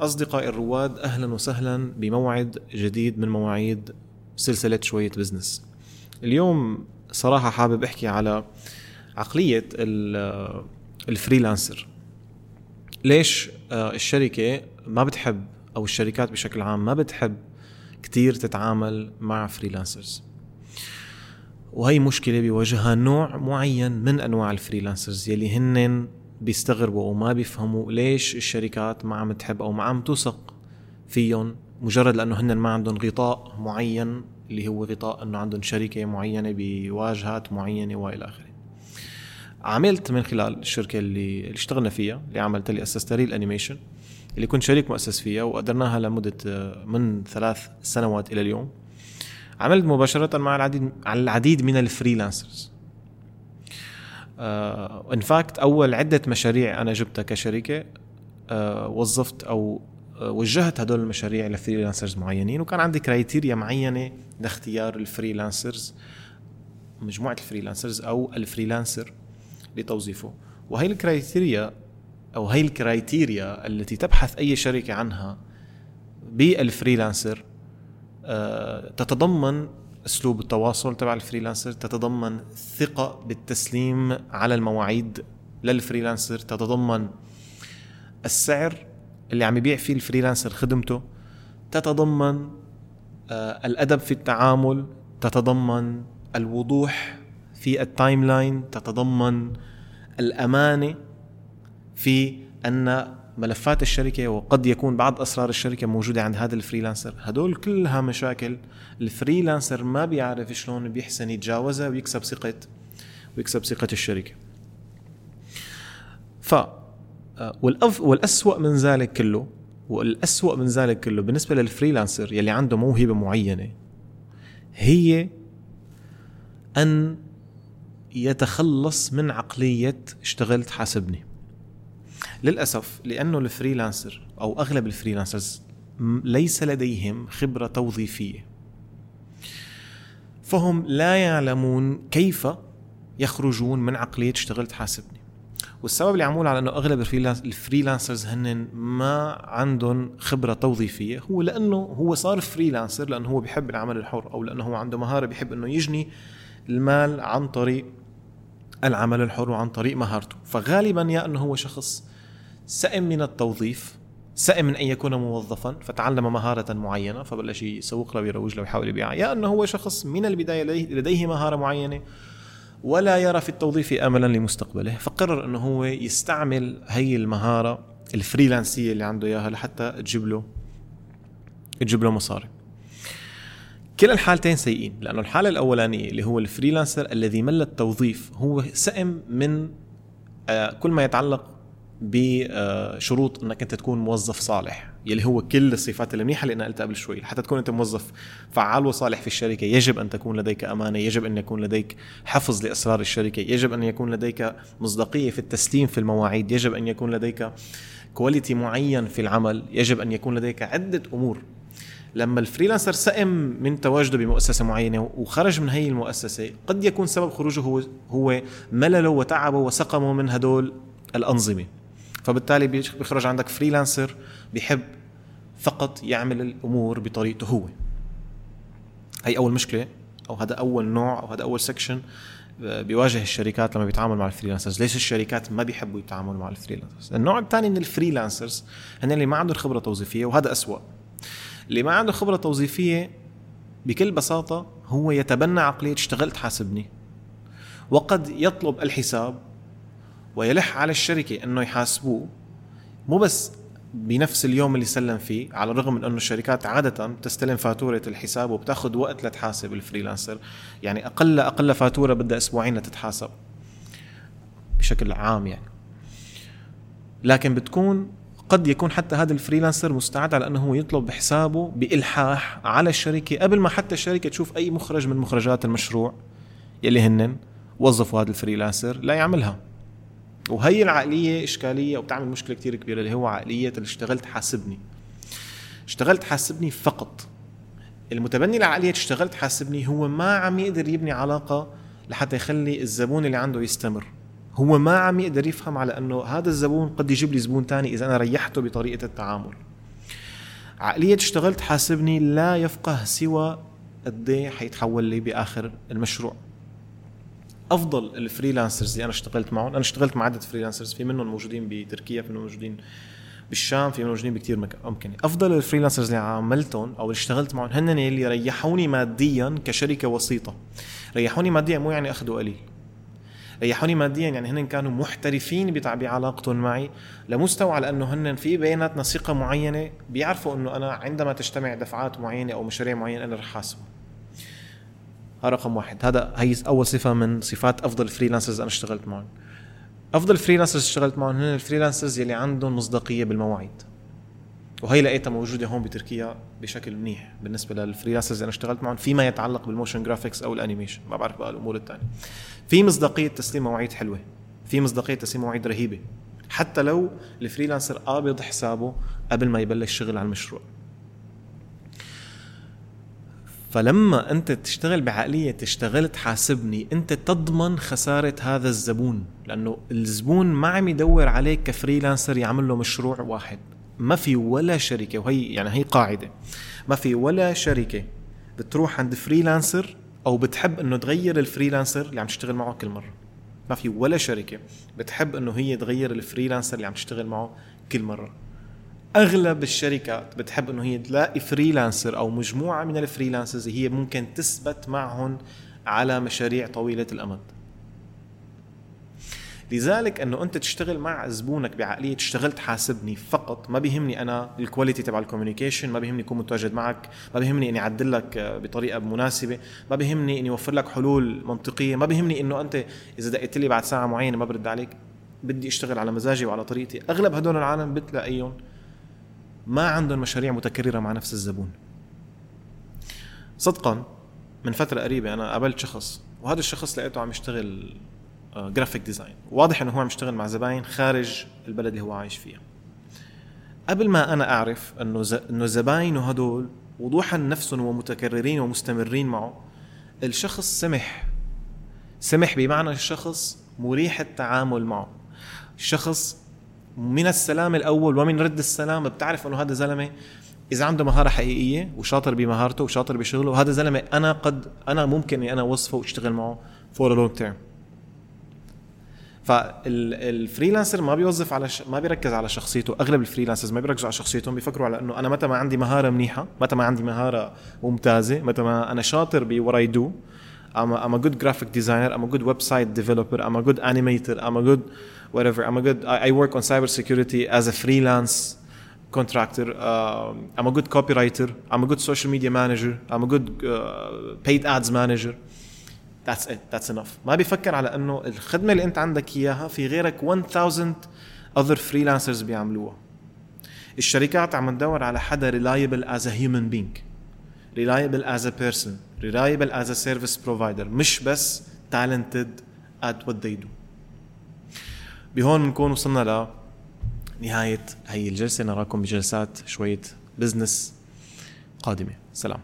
أصدقائي الرواد أهلا وسهلا بموعد جديد من مواعيد سلسلة شوية business اليوم صراحة حابب أحكي على عقلية ال freelancer. ليش آه، الشركة ما بتحب أو الشركات بشكل عام ما بتحب كتير تتعامل مع freelancers وهي مشكلة بيواجهها نوع معين من أنواع ال freelancers يلي هن بيستغربوا وما بيفهموا ليش الشركات ما عم تحب أو ما عم توثق فيهم مجرد لأنه هن ما عندهم غطاء معين اللي هو غطاء إنه عندهم شركة معينة بواجهات معينة وإلى آخره. عملت من خلال الشركة اللي, اللي اشتغلنا فيها اللي عملت لي اسستها Real Animation اللي كنت شريك مؤسس فيها وقدرناها لمدة من ثلاث سنوات إلى اليوم. عملت مباشرة مع العديد العديد من ال freelancers in uh, fact أول عدة مشاريع أنا جبتها كشركه uh, وظفت أو uh, وجهت هدول المشاريع ل freelancers معينين وكان عندي criteria معينة لاختيار ال freelancers مجموعة ال freelancers أو ال freelancer لتوظيفه. وهي ال criteria أو هي ال criteria التي تبحث أي شركه عنها بال freelancer تتضمن أسلوب التواصل تبع ال freelancer تتضمن ثقة بالتسليم على المواعيد لل freelancer تتضمن السعر اللي عم يبيع فيه ال freelancer خدمته تتضمن آه، الأدب في التعامل تتضمن الوضوح في ال timeline تتضمن الأمانة في أن ملفات الشركة وقد يكون بعض أسرار الشركة موجودة عند هذا ال freelancer. هدول كلها مشاكل. ال freelancer ما بيعرف شلون بيحسن يتجاوزها ويكسب ثقة ويكسب ثقة الشركة. ف والأف والأسوأ من ذلك كله والأسوأ من ذلك كله بالنسبة لل freelancer يلي عنده موهبة معينة هي أن يتخلص من عقلية اشتغلت حاسبني للأسف لأنه ال freelancer أو أغلب ال freelancers ليس لديهم خبرة توظيفية. فهم لا يعلمون كيف يخرجون من عقلية اشتغلت حاسبني. والسبب اللي عمول على إنه أغلب ال freelancers هن ما عندهم خبرة توظيفية هو لأنه هو صار freelancer لأنه هو بيحب العمل الحر أو لأنه هو عنده مهارة بيحب إنه يجني المال عن طريق العمل الحر وعن طريق مهارته. فغالبا يا إنه هو شخص سئم من التوظيف سئم من أن يكون موظفا فتعلم مهارة معينة فبلش يسوق له ويروج له ويحاول يبيعها يا أنه هو شخص من البداية لديه مهارة معينة ولا يرى في التوظيف املا لمستقبله فقرر أنه هو يستعمل هي المهارة الفريلانسية اللي عنده إياها لحتى تجيب له تجيب له مصاري. كلا الحالتين سيئين لأنه الحالة الأولانية اللي هو الفريلانسر الذي مل التوظيف هو سئم من آه، كل ما يتعلق بشروط انك انت تكون موظف صالح يلي هو كل الصفات المنيحه اللي أنا قلتها قبل شوي. حتى تكون انت موظف فعال وصالح في الشركة يجب أن تكون لديك أمانة يجب أن يكون لديك حفظ لأسرار الشركة يجب أن يكون لديك مصداقية في التسليم في المواعيد يجب أن يكون لديك quality معين في العمل يجب أن يكون لديك عدة أمور. لما ال freelancer سئم من تواجده بمؤسسة معينة وخرج من هي المؤسسة قد يكون سبب خروجه هو هو ملله وتعبه وسقمه من هدول الأنظمة. فبالتالي بيخرج عندك freelancer بيحب فقط يعمل الأمور بطريقته هو. هي أول مشكلة أو هذا أول نوع أو هذا أول section آه، بيواجه الشركات لما بيتعاملوا مع ال freelancers. ليش الشركات ما بيحبوا يتعاملوا مع ال freelancers؟ النوع الثاني من ال freelancers هن اللي ما عندهم خبرة توظيفية وهذا أسوأ. اللي ما عنده خبرة توظيفية بكل بساطة هو يتبنى عقلية اشتغلت حاسبني. وقد يطلب الحساب ويلح على الشركة إنه يحاسبوه مو بس بنفس اليوم اللي سلم فيه على الرغم من إنه الشركات عادة تستلم فاتورة الحساب وبتأخذ وقت لتحاسب ال freelancer. يعني أقل أقل فاتورة بدها أسبوعين لتتحاسب. بشكل عام يعني. لكن بتكون قد يكون حتى هذا ال freelancer مستعد على إنه هو يطلب حسابه بإلحاح على الشركة قبل ما حتى الشركة تشوف أي مخرج من مخرجات المشروع يلي هن وظفوا هذا الفريلانسر لا يعملها. وهي العقلية إشكالية وبتعمل مشكلة كتير كبيرة اللي هو عقلية اللي اشتغلت حاسبني. اشتغلت حاسبني فقط. المتبني لعقلية اشتغلت حاسبني هو ما عم يقدر يبني علاقة لحتى يخلي الزبون اللي عنده يستمر. هو ما عم يقدر يفهم على إنه هذا الزبون قد يجيب لي زبون تاني إذا أنا ريحته بطريقة التعامل. عقلية اشتغلت حاسبني لا يفقه سوى قد إيه حيتحول لي بآخر المشروع. أفضل ال freelancers اللي أنا اشتغلت معهم. أنا اشتغلت مع عده freelancers في منهم موجودين بتركيا في منهم موجودين بالشام في موجودين بكثير اماكن أفضل ال freelancers اللي عاملتهم أو اللي اشتغلت معهم هن اللي ريحوني ماديا كشركة وسيطة. ريحوني ماديا مو يعني أخذوا قليل. ريحوني ماديا يعني هن كانوا محترفين بعلاقتهم معي لمستوى على أنه هن في بيناتنا ثقة معينة بيعرفوا أنه أنا عندما تجتمع دفعات معينة أو مشاريع معينة أنا رح حاسبه هذا رقم واحد. هذا هي أول صفة من صفات أفضل freelancers أنا اشتغلت معهم. أفضل freelancers اشتغلت معهم هن ال freelancers يلي عندهم مصداقية بالمواعيد. وهي لقيتها موجودة هون بتركيا بشكل منيح بالنسبة لل freelancers اللي أنا اشتغلت معهم فيما يتعلق بال motion graphics أو ال animation. ما بعرف بقى الأمور الثانية في مصداقية تسليم مواعيد حلوة. في مصداقية تسليم مواعيد رهيبة. حتى لو ال freelancer قابض حسابه قبل ما يبلش شغل على المشروع. فلما أنت تشتغل بعقلية اشتغلت حاسبني أنت تضمن خسارة هذا الزبون لأنه الزبون ما عم يدور عليك ك freelancer يعمل له مشروع واحد. ما في ولا شركة وهي يعني هي قاعدة. ما في ولا شركة بتروح عند freelancer أو بتحب إنه تغير ال freelancer اللي عم تشتغل معه كل مرة. ما في ولا شركة بتحب إنه هي تغير ال freelancer اللي عم تشتغل معه كل مرة. أغلب الشركات بتحب إنه هي تلاقي freelancer أو مجموعة من ال freelancers هي ممكن تثبت معهم على مشاريع طويلة الأمد. لذلك إنه أنت تشتغل مع زبونك بعقلية اشتغلت حاسبني فقط. ما بيهمني أنا ال quality تبع ال communication ما بيهمني أكون متواجد معك ما بيهمني إني أعدل لك بطريقة مناسبة ما بيهمني إني أوفر لك حلول منطقية ما بيهمني إنه أنت إذا دقيت لي بعد ساعة معينة ما برد عليك بدي أشتغل على مزاجي وعلى طريقتي. أغلب هدول العالم بتلاقيهم ما عندهم مشاريع متكررة مع نفس الزبون. صدقا من فترة قريبة أنا قابلت شخص وهذا الشخص لقيته عم يشتغل graphic design واضح إنه هو عم يشتغل مع زباين خارج البلد اللي هو عايش فيها. قبل ما أنا أعرف إنه. إنه زباينه هدول وضوحا نفسهم ومتكررين ومستمرين معه الشخص سمح. سمح بمعنى الشخص مريح التعامل معه. الشخص من السلام الأول ومن رد السلام بتعرف إنه هذا زلمة إذا عنده مهارة حقيقية وشاطر بمهارته وشاطر بشغله وهذا زلمة أنا قد أنا ممكن إني أنا أوصفه وأشتغل معه for long term فال freelancer ما بيوظف على ش... ما بيركز على شخصيته أغلب ال freelancers ما بيركزوا على شخصيتهم بيفكروا على إنه أنا متى ما عندي مهارة منيحة متى ما عندي مهارة ممتازة متى ما أنا شاطر بوات اي دو I'm a, I'm a good graphic designer I'm a good website developer I'm a good animator I'm a good whatever I'm a good I, I work on cybersecurity as a freelance contractor uh, I'm a good copywriter I'm a good social media manager I'm a good uh, paid ads manager That's it that's enough ما بيفكر على انه الخدمه اللي انت عندك اياها في غيرك 1000 other freelancers بيعملوها الشركات عم تدور على حدا reliable as a human being reliable as a person reliable as a service provider مش بس talented at what they do بهون بنكون وصلنا لنهاية هي الجلسة. نراكم بجلسات شوية بزنس قادمة. سلام.